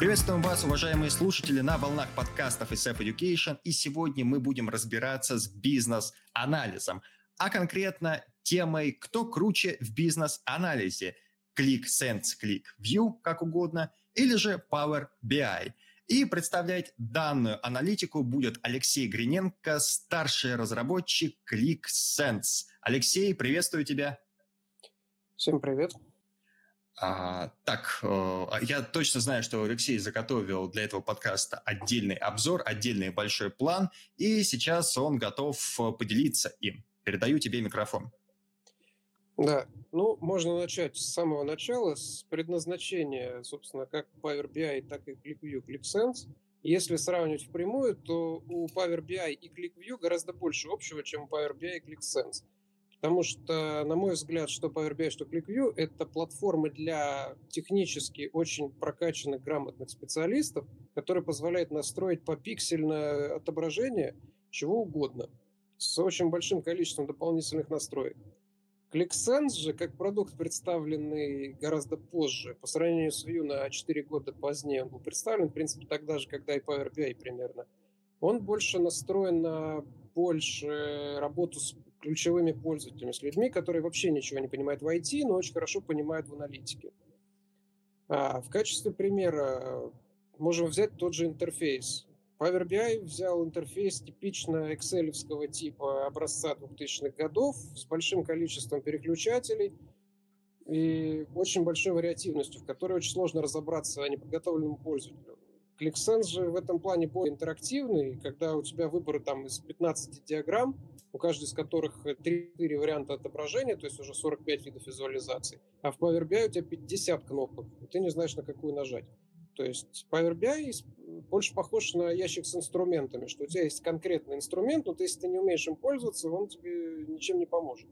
Приветствуем вас, уважаемые слушатели, на волнах подкастов SF Education. И сегодня мы будем разбираться с бизнес-анализом, а конкретно темой «Кто круче в бизнес-анализе?» ClickSense, ClickView, как угодно, или же Power BI. И представлять данную аналитику будет Алексей Гриненко, старший разработчик ClickSense. Алексей, приветствую тебя. Всем привет. А, так, э, я точно знаю, что Алексей заготовил для этого подкаста отдельный обзор, отдельный большой план, и сейчас он готов э, поделиться им. Передаю тебе микрофон. Да, ну, можно начать с самого начала, с предназначения, собственно, как Power BI, так и ClickView, ClickSense. Если сравнивать впрямую, то у Power BI и ClickView гораздо больше общего, чем у Power BI и ClickSense. Потому что, на мой взгляд, что Power BI, что ClickView — это платформы для технически очень прокачанных, грамотных специалистов, которые позволяют настроить попиксельное отображение чего угодно с очень большим количеством дополнительных настроек. ClickSense же, как продукт, представленный гораздо позже, по сравнению с Vue на 4 года позднее, он был представлен, в принципе, тогда же, когда и Power BI примерно, он больше настроен на больше работу с ключевыми пользователями, с людьми, которые вообще ничего не понимают в IT, но очень хорошо понимают в аналитике. А, в качестве примера можем взять тот же интерфейс. Power BI взял интерфейс типично excel типа образца 2000-х годов с большим количеством переключателей и очень большой вариативностью, в которой очень сложно разобраться неподготовленному пользователю. ClickSense же в этом плане более интерактивный, когда у тебя выборы там из 15 диаграмм, у каждой из которых 3-4 варианта отображения, то есть уже 45 видов визуализации, а в Power BI у тебя 50 кнопок, и ты не знаешь, на какую нажать. То есть Power BI больше похож на ящик с инструментами, что у тебя есть конкретный инструмент, но ты, если ты не умеешь им пользоваться, он тебе ничем не поможет.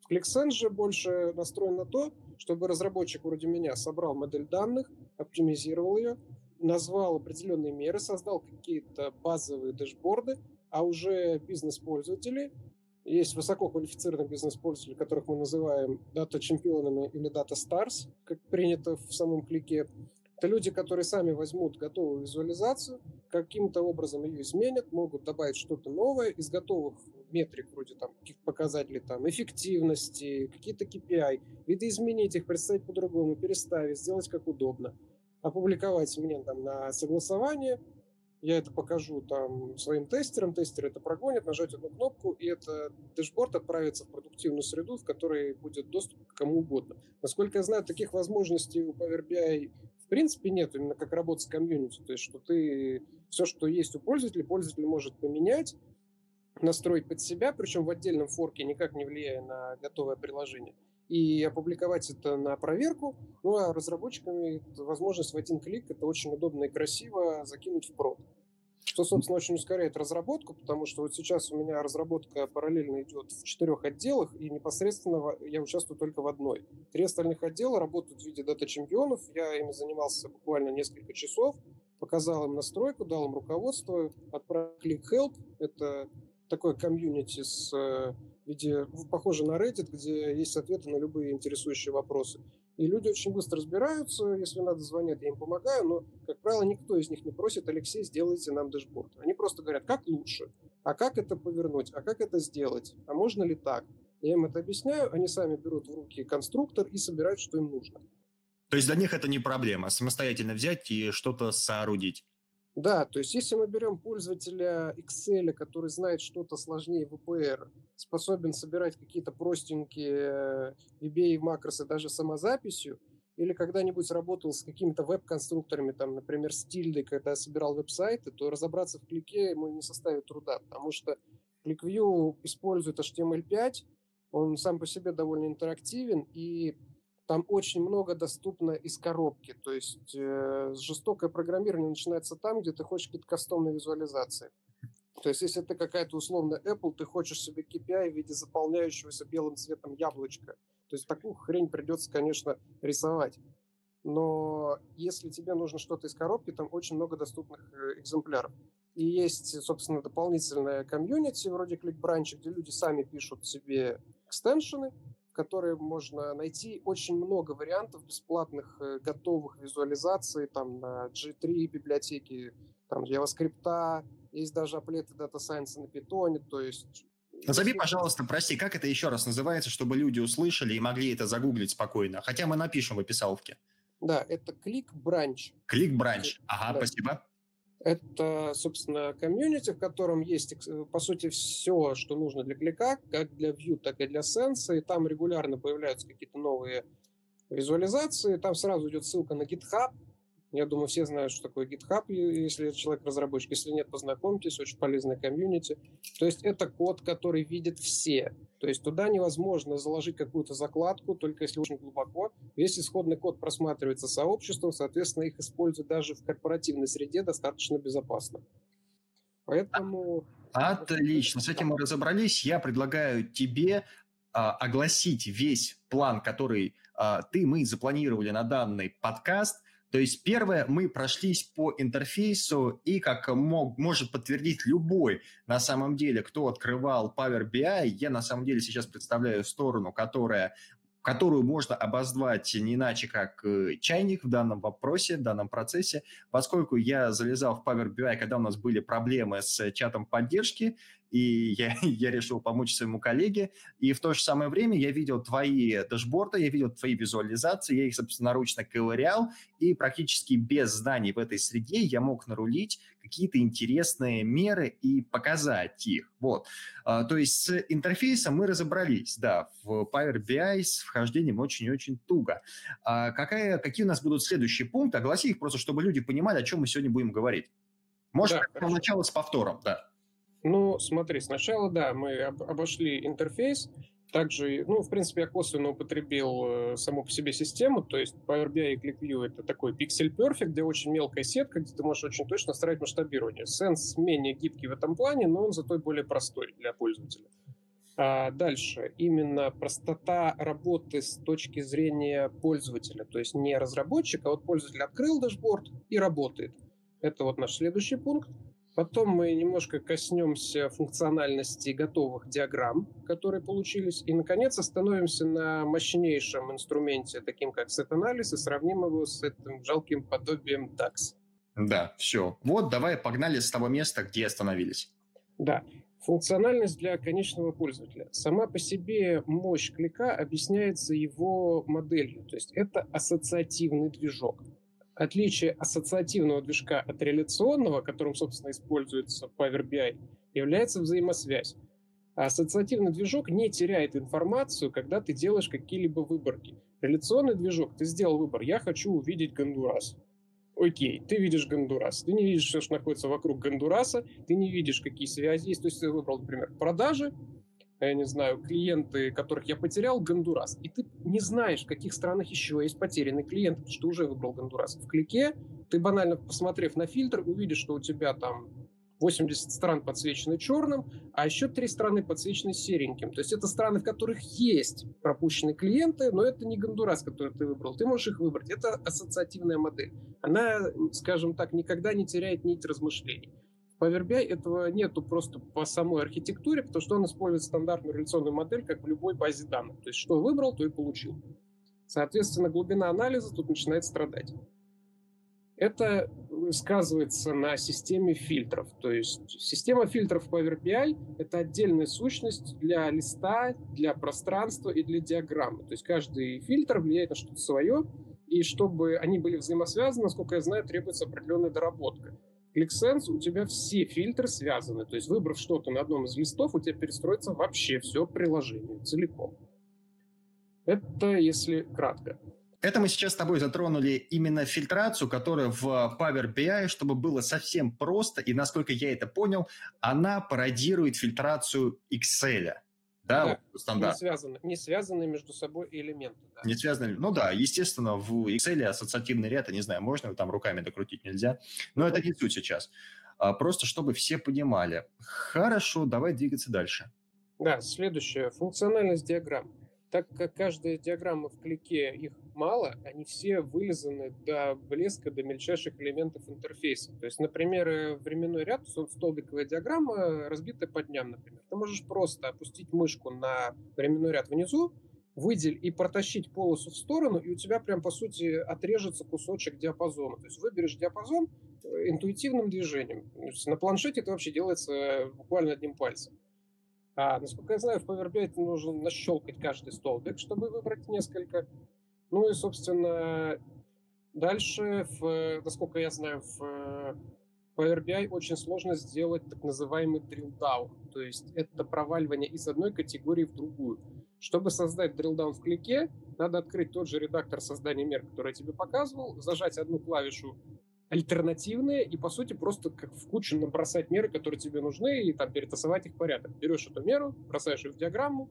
В ClickSense же больше настроен на то, чтобы разработчик вроде меня собрал модель данных, оптимизировал ее, назвал определенные меры, создал какие-то базовые дэшборды, а уже бизнес-пользователи, есть высококвалифицированные бизнес-пользователи, которых мы называем дата-чемпионами или дата-старс, как принято в самом клике, это люди, которые сами возьмут готовую визуализацию, каким-то образом ее изменят, могут добавить что-то новое из готовых метрик, вроде там каких-то показателей там, эффективности, какие-то KPI, видоизменить их, представить по-другому, переставить, сделать как удобно. Опубликовать мне там на согласование, я это покажу там своим тестерам, тестеры это прогонят, нажать одну кнопку, и это дэшборд отправится в продуктивную среду, в которой будет доступ к кому угодно. Насколько я знаю, таких возможностей у Power BI принципе нет, именно как работать с комьюнити, то есть что ты все, что есть у пользователя, пользователь может поменять, настроить под себя, причем в отдельном форке, никак не влияя на готовое приложение и опубликовать это на проверку. Ну а разработчиками возможность в один клик это очень удобно и красиво закинуть в прод. Что, собственно, очень ускоряет разработку, потому что вот сейчас у меня разработка параллельно идет в четырех отделах, и непосредственно я участвую только в одной. Три остальных отдела работают в виде дата-чемпионов. Я ими занимался буквально несколько часов, показал им настройку, дал им руководство, отправил клик help. Это такой комьюнити с э, виде, похоже на Reddit, где есть ответы на любые интересующие вопросы. И люди очень быстро разбираются, если надо, звонят, я им помогаю, но, как правило, никто из них не просит, Алексей, сделайте нам дэшборд. Они просто говорят, как лучше, а как это повернуть, а как это сделать, а можно ли так. Я им это объясняю, они сами берут в руки конструктор и собирают, что им нужно. То есть для них это не проблема, самостоятельно взять и что-то соорудить. Да, то есть если мы берем пользователя Excel, который знает что-то сложнее VPR, способен собирать какие-то простенькие VBA макросы даже самозаписью, или когда-нибудь работал с какими-то веб-конструкторами, там, например, с тильдой, когда собирал веб-сайты, то разобраться в клике ему не составит труда, потому что ClickView использует HTML5, он сам по себе довольно интерактивен, и там очень много доступно из коробки. То есть э, жестокое программирование начинается там, где ты хочешь какие-то кастомные визуализации. То есть если ты какая-то условно Apple, ты хочешь себе KPI в виде заполняющегося белым цветом яблочка. То есть такую хрень придется, конечно, рисовать. Но если тебе нужно что-то из коробки, там очень много доступных э, экземпляров. и есть, собственно, дополнительная комьюнити вроде ClickBranch, где люди сами пишут себе экстеншены, которые можно найти очень много вариантов бесплатных э, готовых визуализаций там на G3 библиотеки, там JavaScript, есть даже аплеты Data Science на Python, то есть Назови, пожалуйста, прости, как это еще раз называется, чтобы люди услышали и могли это загуглить спокойно. Хотя мы напишем в описаловке. Да, это ClickBranch. ClickBranch. Ага, да. спасибо. Это, собственно, комьюнити, в котором есть, по сути, все, что нужно для клика, как для View, так и для Sense. И там регулярно появляются какие-то новые визуализации. Там сразу идет ссылка на GitHub, я думаю, все знают, что такое GitHub, если человек разработчик. Если нет, познакомьтесь, очень полезная комьюнити. То есть это код, который видят все. То есть туда невозможно заложить какую-то закладку, только если очень глубоко. Весь исходный код просматривается сообществом, соответственно, их использовать даже в корпоративной среде достаточно безопасно. Поэтому... Отлично, с этим мы разобрались. Я предлагаю тебе а, огласить весь план, который а, ты, мы запланировали на данный подкаст – то есть первое, мы прошлись по интерфейсу, и как мог, может подтвердить любой, на самом деле, кто открывал Power BI, я на самом деле сейчас представляю сторону, которая которую можно обозвать не иначе, как э, чайник в данном вопросе, в данном процессе, поскольку я залезал в Power BI, когда у нас были проблемы с чатом поддержки, и я, я решил помочь своему коллеге. И в то же самое время я видел твои дашборды, я видел твои визуализации, я их собственноручно ковырял, и практически без знаний в этой среде я мог нарулить какие-то интересные меры и показать их. Вот. А, то есть с интерфейсом мы разобрались, да, в Power BI с вхождением очень-очень туго. А какая, какие у нас будут следующие пункты? Огласи их просто, чтобы люди понимали, о чем мы сегодня будем говорить. Может, да, начало с повтором, да. Ну, смотри, сначала, да, мы обошли интерфейс, также, ну, в принципе, я косвенно употребил э, саму по себе систему, то есть Power BI и ClickView — это такой Pixel Perfect, где очень мелкая сетка, где ты можешь очень точно строить масштабирование. Sense менее гибкий в этом плане, но он зато более простой для пользователя. А дальше, именно простота работы с точки зрения пользователя, то есть не разработчика, а вот пользователь открыл дашборд и работает. Это вот наш следующий пункт. Потом мы немножко коснемся функциональности готовых диаграмм, которые получились. И, наконец, остановимся на мощнейшем инструменте, таким как set-анализ, и сравним его с этим жалким подобием DAX. Да, все. Вот, давай погнали с того места, где остановились. Да. Функциональность для конечного пользователя. Сама по себе мощь клика объясняется его моделью. То есть это ассоциативный движок. Отличие ассоциативного движка от реляционного, которым, собственно, используется Power BI, является взаимосвязь. А ассоциативный движок не теряет информацию, когда ты делаешь какие-либо выборки. Реляционный движок, ты сделал выбор, я хочу увидеть Гондурас. Окей, ты видишь Гондурас. Ты не видишь, что находится вокруг Гондураса, ты не видишь, какие связи есть. То есть ты выбрал, например, продажи, я не знаю, клиенты, которых я потерял, Гондурас. И ты не знаешь, в каких странах еще есть потерянный клиент, потому что ты уже выбрал Гондурас. В клике ты банально, посмотрев на фильтр, увидишь, что у тебя там 80 стран подсвечены черным, а еще три страны подсвечены сереньким. То есть это страны, в которых есть пропущенные клиенты, но это не Гондурас, который ты выбрал. Ты можешь их выбрать. Это ассоциативная модель. Она, скажем так, никогда не теряет нить размышлений. Power BI этого нету просто по самой архитектуре, потому что он использует стандартную реляционную модель, как в любой базе данных. То есть что выбрал, то и получил. Соответственно, глубина анализа тут начинает страдать. Это сказывается на системе фильтров. То есть система фильтров Power BI — это отдельная сущность для листа, для пространства и для диаграммы. То есть каждый фильтр влияет на что-то свое, и чтобы они были взаимосвязаны, насколько я знаю, требуется определенная доработка. ClickSense у тебя все фильтры связаны. То есть, выбрав что-то на одном из листов, у тебя перестроится вообще все приложение целиком. Это если кратко. Это мы сейчас с тобой затронули именно фильтрацию, которая в Power BI, чтобы было совсем просто, и насколько я это понял, она пародирует фильтрацию Excel. Да, да стандарт. Не связаны, не связаны между собой элементы. Да. Не связаны, ну да, естественно, в Excel ассоциативный ряд, я не знаю, можно его там руками докрутить, нельзя, но это не суть сейчас. А, просто чтобы все понимали. Хорошо, давай двигаться дальше. Да, следующее, функциональность диаграмм. Так как каждая диаграмма в клике, их мало, они все вылизаны до блеска, до мельчайших элементов интерфейса. То есть, например, э, временной ряд, столбиковая диаграмма, разбитая по дням, например. Ты можешь просто опустить мышку на временной ряд внизу, выдель и протащить полосу в сторону, и у тебя прям, по сути, отрежется кусочек диапазона. То есть выберешь диапазон э, интуитивным движением. На планшете это вообще делается буквально одним пальцем. А, насколько я знаю, в Power BI нужно нащелкать каждый столбик, чтобы выбрать несколько. Ну и, собственно, дальше, в, насколько я знаю, в Power BI очень сложно сделать так называемый drill down. То есть это проваливание из одной категории в другую. Чтобы создать drill down в клике, надо открыть тот же редактор создания мер, который я тебе показывал, зажать одну клавишу альтернативные и, по сути, просто как в кучу набросать меры, которые тебе нужны, и там перетасовать их порядок. Берешь эту меру, бросаешь ее в диаграмму,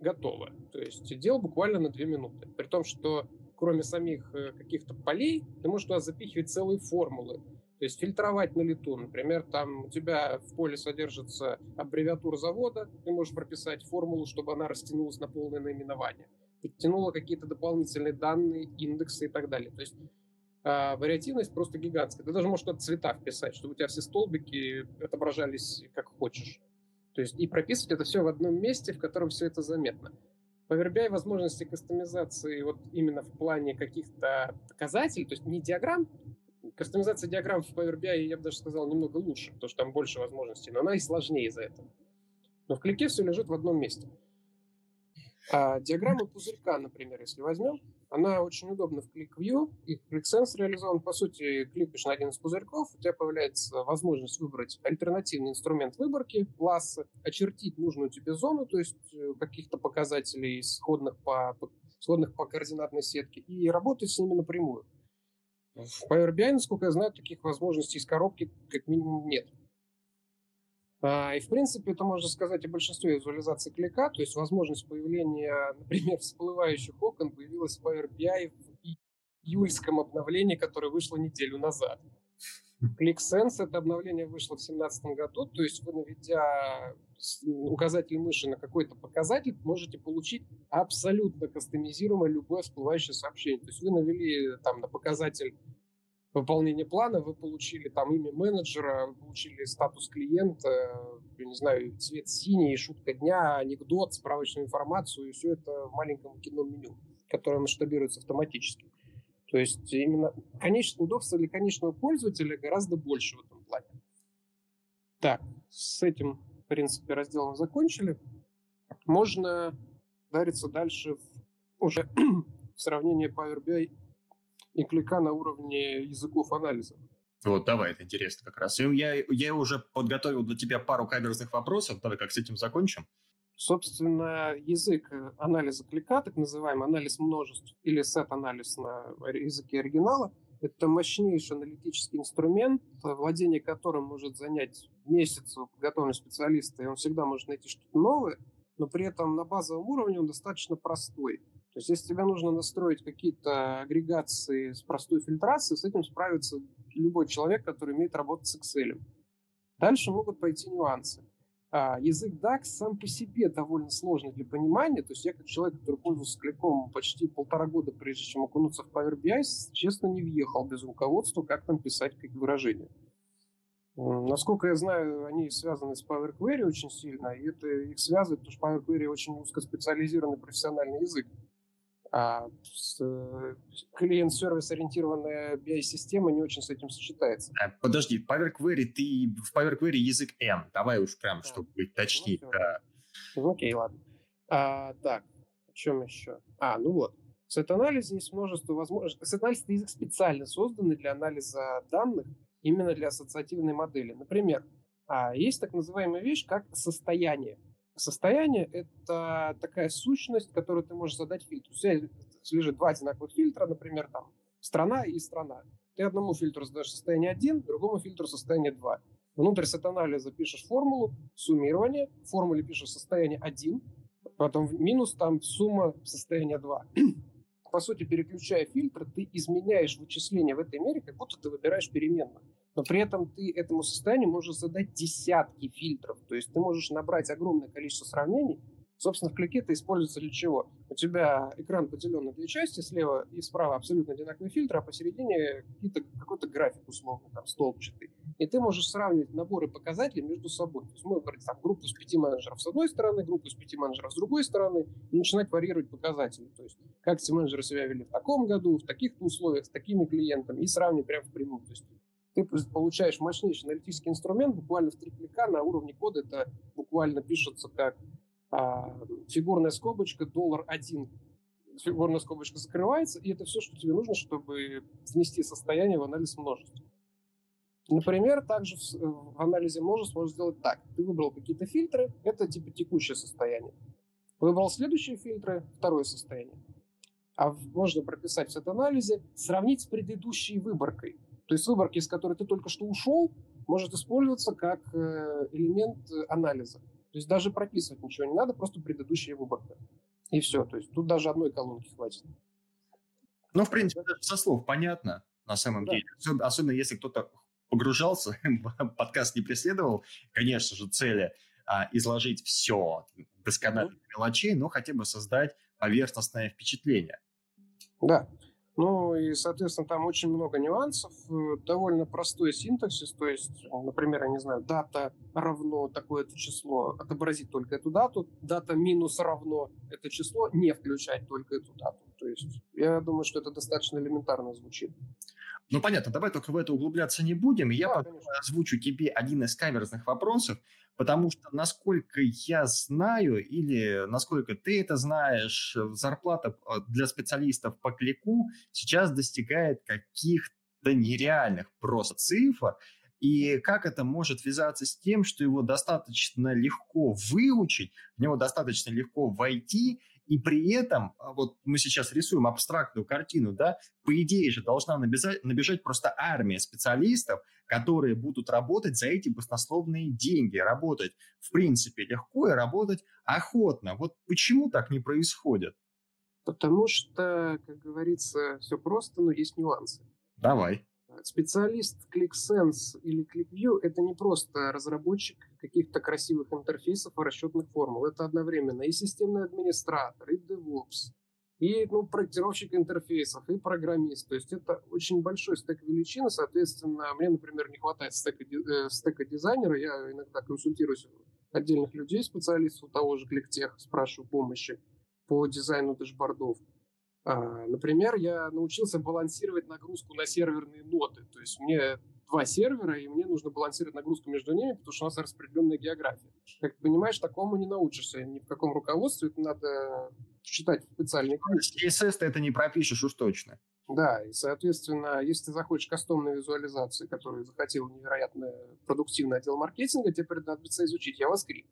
готово. То есть дело буквально на две минуты. При том, что кроме самих э, каких-то полей, ты можешь туда запихивать целые формулы. То есть фильтровать на лету. Например, там у тебя в поле содержится аббревиатура завода, ты можешь прописать формулу, чтобы она растянулась на полное наименование. Подтянула какие-то дополнительные данные, индексы и так далее. То есть а, вариативность просто гигантская. Ты даже можешь туда цвета вписать, чтобы у тебя все столбики отображались как хочешь. То есть и прописывать это все в одном месте, в котором все это заметно. BI возможности кастомизации вот именно в плане каких-то показателей, то есть не диаграмм, кастомизация диаграмм в Power BI, я бы даже сказал, немного лучше, потому что там больше возможностей, но она и сложнее из-за этого. Но в клике все лежит в одном месте. А диаграмма пузырька, например, если возьмем, она очень удобна в ClickView, и ClickSense реализован. По сути, кликаешь на один из пузырьков, у тебя появляется возможность выбрать альтернативный инструмент выборки, класса, очертить нужную тебе зону, то есть э, каких-то показателей, сходных по, сходных по координатной сетке, и работать с ними напрямую. В Power BI, насколько я знаю, таких возможностей из коробки как минимум нет. А, и, в принципе, это можно сказать о большинстве визуализаций клика, то есть возможность появления, например, всплывающих окон появилась в Power BI в июльском обновлении, которое вышло неделю назад. ClickSense, это обновление вышло в 2017 году, то есть вы, наведя указатель мыши на какой-то показатель, можете получить абсолютно кастомизируемое любое всплывающее сообщение. То есть вы навели там на показатель выполнения плана, вы получили там имя менеджера, вы получили статус клиента, я не знаю, цвет синий, шутка дня, анекдот, справочную информацию, и все это в маленьком кино-меню, которое масштабируется автоматически. То есть именно конечно, удобство для конечного пользователя гораздо больше в этом плане. Так, с этим, в принципе, разделом закончили. Можно дариться дальше в, уже в сравнении Power BI и клика на уровне языков анализа. Вот, давай, это интересно как раз. И я, я уже подготовил для тебя пару каверзных вопросов. Давай как с этим закончим. Собственно, язык анализа клика, так называемый анализ множеств или сет-анализ на языке оригинала, это мощнейший аналитический инструмент, владение которым может занять месяц у подготовленного специалиста, и он всегда может найти что-то новое, но при этом на базовом уровне он достаточно простой. То есть, если тебе нужно настроить какие-то агрегации с простой фильтрацией, с этим справится любой человек, который умеет работать с Excel. Дальше могут пойти нюансы. А, язык DAX сам по себе довольно сложный для понимания. То есть я как человек, который пользовался кликом почти полтора года, прежде чем окунуться в Power BI, честно не въехал без руководства, как там писать как выражение. Насколько я знаю, они связаны с Power Query очень сильно, и это их связывает, потому что Power Query очень узкоспециализированный профессиональный язык. А э, клиент-сервис ориентированная BI-система не очень с этим сочетается. Подожди, Power Query, ты в Power Query язык N. Давай уж прям, да. чтобы быть точнее. Ну, да. ну, окей, ладно. А, так, о чем еще? А, ну вот. Сет-анализ есть множество возможностей. Сет-анализ – это язык специально созданный для анализа данных, именно для ассоциативной модели. Например, а, есть так называемая вещь, как состояние. Состояние – это такая сущность, которую ты можешь задать фильтру. Тебя лежит два одинаковых фильтра, например, там страна и страна. Ты одному фильтру задаешь состояние 1, другому фильтру состояние 2. Внутрь сет-анализа пишешь формулу, суммирование, в формуле пишешь состояние 1, потом минус там сумма состояния 2. По сути, переключая фильтр, ты изменяешь вычисления в этой мере, как будто ты выбираешь переменную но при этом ты этому состоянию можешь задать десятки фильтров. То есть ты можешь набрать огромное количество сравнений, Собственно, в клике это используется для чего? У тебя экран поделен на две части, слева и справа абсолютно одинаковый фильтр, а посередине какой-то график условно, там, столбчатый. И ты можешь сравнивать наборы показателей между собой. То есть мы выбрали там, группу из пяти менеджеров с одной стороны, группу из пяти менеджеров с другой стороны, и начинать варьировать показатели. То есть как эти менеджеры себя вели в таком году, в таких условиях, с такими клиентами, и сравнивать прямо впрямую. То есть ты получаешь мощнейший аналитический инструмент буквально в три клика на уровне кода. Это буквально пишется как а, фигурная скобочка, доллар один, фигурная скобочка закрывается, и это все, что тебе нужно, чтобы внести состояние в анализ множеств. Например, также в, в анализе множеств можно сделать так. Ты выбрал какие-то фильтры, это типа текущее состояние. Выбрал следующие фильтры, второе состояние. А можно прописать в анализе, сравнить с предыдущей выборкой. То есть выборки, из которой ты только что ушел, может использоваться как э, элемент анализа. То есть даже прописывать ничего не надо, просто предыдущая выборка. И все. То есть тут даже одной колонки хватит. Ну, в принципе, да. со слов понятно, на самом да. деле. Особенно если кто-то погружался, подкаст не преследовал, конечно же, цели а, изложить все досконально мелочей, но хотя бы создать поверхностное впечатление. Да. Ну и, соответственно, там очень много нюансов, э, довольно простой синтаксис, то есть, например, я не знаю, дата равно такое-то число, отобразить только эту дату, дата минус равно это число, не включать только эту дату. То есть я думаю, что это достаточно элементарно звучит. Ну, понятно, давай только в это углубляться не будем. Я да, озвучу тебе один из каверзных вопросов, потому что, насколько я знаю, или насколько ты это знаешь, зарплата а, для специалистов по клику сейчас достигает каких-то нереальных просто цифр. И как это может вязаться с тем, что его достаточно легко выучить, в него достаточно легко войти, и при этом, а, вот мы сейчас рисуем абстрактную картину, да, по идее же должна набежать, набежать просто армия специалистов, которые будут работать за эти баснословные деньги, работать в принципе легко и работать охотно. Вот почему так не происходит? Потому что, как говорится, все просто, но есть нюансы. Давай. Специалист ClickSense или ClickView – это не просто разработчик каких-то красивых интерфейсов и расчетных формул. Это одновременно и системный администратор, и DevOps, и ну, проектировщик интерфейсов, и программист. То есть это очень большой стек величин. Соответственно, мне, например, не хватает стека, э, стека дизайнера. Я иногда консультируюсь отдельных людей, специалистов того же Кликтех, спрашиваю помощи по дизайну дэшбордов. А, например, я научился балансировать нагрузку на серверные ноды. То есть мне два сервера, и мне нужно балансировать нагрузку между ними, потому что у нас распределенная география. Как ты понимаешь, такому не научишься ни в каком руководстве. Это надо читать специальные книжки. CSS ты это не пропишешь уж точно. Да, и, соответственно, если ты захочешь кастомной визуализации, которую захотел невероятно продуктивный отдел маркетинга, тебе придется изучить JavaScript.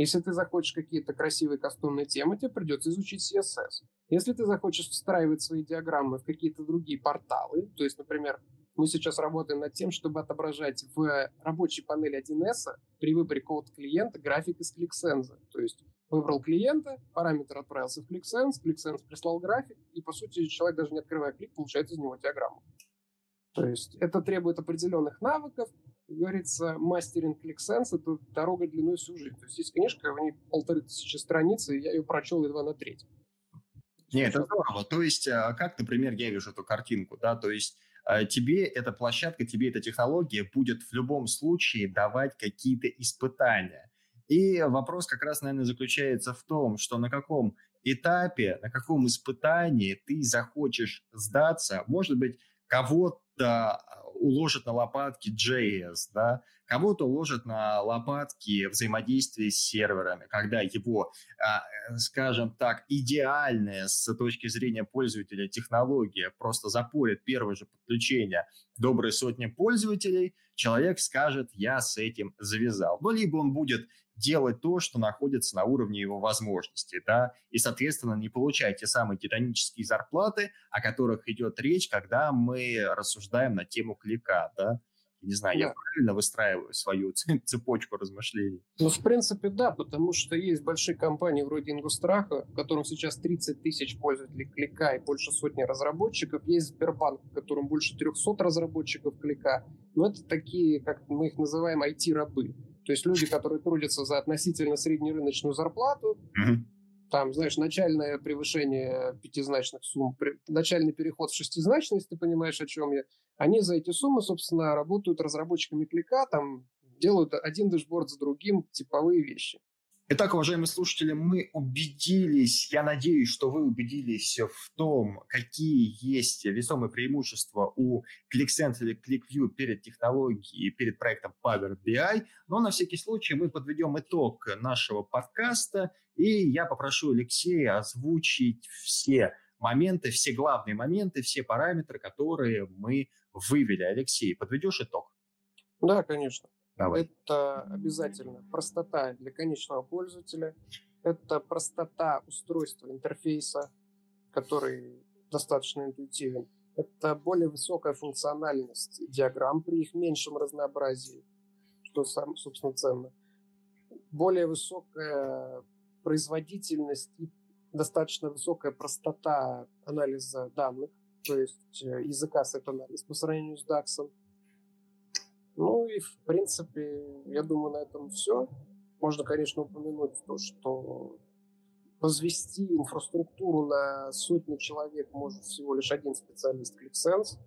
Если ты захочешь какие-то красивые кастомные темы, тебе придется изучить CSS. Если ты захочешь встраивать свои диаграммы в какие-то другие порталы, то есть, например, мы сейчас работаем над тем, чтобы отображать в рабочей панели 1С при выборе какого-то клиента график из ClickSense. То есть выбрал клиента, параметр отправился в ClickSense, ClickSense прислал график, и, по сути, человек даже не открывая клик, получает из него диаграмму. То есть это требует определенных навыков, как говорится, мастеринг ClickSense – это дорога длиной всю жизнь. То есть есть книжка, в ней полторы тысячи страниц, и я ее прочел едва на треть. Нет, это здорово. То есть, а, как, например, я вижу эту картинку, да, то есть а, тебе эта площадка, тебе эта технология будет в любом случае давать какие-то испытания. И вопрос как раз, наверное, заключается в том, что на каком этапе, на каком испытании ты захочешь сдаться, может быть, кого-то уложит на лопатки JS, да, кого-то уложит на лопатки взаимодействие с серверами, когда его, а, скажем так, идеальная с точки зрения пользователя технология просто запорит первое же подключение доброй сотни пользователей, человек скажет, я с этим завязал. Ну, либо он будет делать то, что находится на уровне его возможностей, да, и, соответственно, не получать те самые титанические зарплаты, о которых идет речь, когда мы рассуждаем на тему клика, да. Не знаю, да. я правильно выстраиваю свою цепочку размышлений? Ну, в принципе, да, потому что есть большие компании вроде Ингустраха, в котором сейчас 30 тысяч пользователей клика и больше сотни разработчиков. Есть Сбербанк, в котором больше 300 разработчиков клика. Но это такие, как мы их называем, IT-рабы. То есть люди, которые трудятся за относительно среднерыночную зарплату, угу. там, знаешь, начальное превышение пятизначных сумм, начальный переход в шестизначность, ты понимаешь, о чем я, они за эти суммы, собственно, работают разработчиками клика, там делают один дэшборд за другим, типовые вещи. Итак, уважаемые слушатели, мы убедились, я надеюсь, что вы убедились в том, какие есть весомые преимущества у ClickSense или ClickView перед технологией, перед проектом Power BI. Но на всякий случай мы подведем итог нашего подкаста, и я попрошу Алексея озвучить все моменты, все главные моменты, все параметры, которые мы вывели. Алексей, подведешь итог? Да, конечно. Давай. Это обязательно простота для конечного пользователя. Это простота устройства интерфейса, который достаточно интуитивен. Это более высокая функциональность диаграмм при их меньшем разнообразии, что, сам, собственно, ценно. Более высокая производительность и достаточно высокая простота анализа данных, то есть э, языка сет-анализ по сравнению с DAX. Ну и, в принципе, я думаю, на этом все. Можно, конечно, упомянуть то, что возвести инфраструктуру на сотни человек может всего лишь один специалист ClickSense.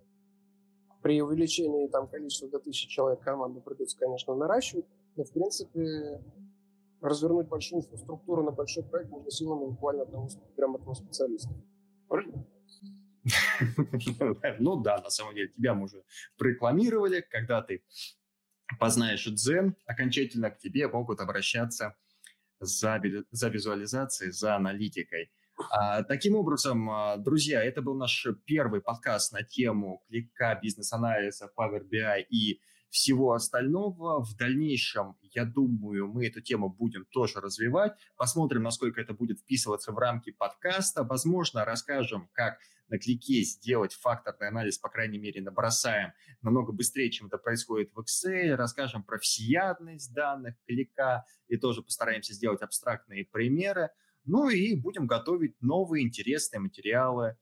При увеличении там, количества до тысячи человек команду придется, конечно, наращивать, но, в принципе, развернуть большую инфраструктуру на большой проект можно силами буквально одного грамотного специалиста. Правильно? Ну да, на самом деле, тебя мы уже прорекламировали, когда ты познаешь дзен, окончательно к тебе могут обращаться за, за визуализацией, за аналитикой. А, таким образом, а, друзья, это был наш первый подкаст на тему клика, бизнес-анализа, Power BI и всего остального. В дальнейшем, я думаю, мы эту тему будем тоже развивать. Посмотрим, насколько это будет вписываться в рамки подкаста. Возможно, расскажем, как на клике сделать факторный анализ, по крайней мере, набросаем намного быстрее, чем это происходит в Excel. Расскажем про всеядность данных клика и тоже постараемся сделать абстрактные примеры. Ну и будем готовить новые интересные материалы,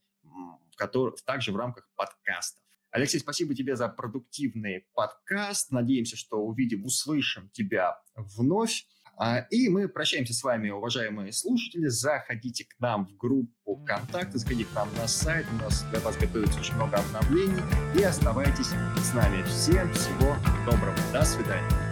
которые также в рамках подкастов. Алексей, спасибо тебе за продуктивный подкаст. Надеемся, что увидим, услышим тебя вновь. А, и мы прощаемся с вами, уважаемые слушатели. Заходите к нам в группу ВКонтакте, заходите к нам на сайт. У нас для вас готовится очень много обновлений. И оставайтесь с нами. Всем всего доброго. До свидания.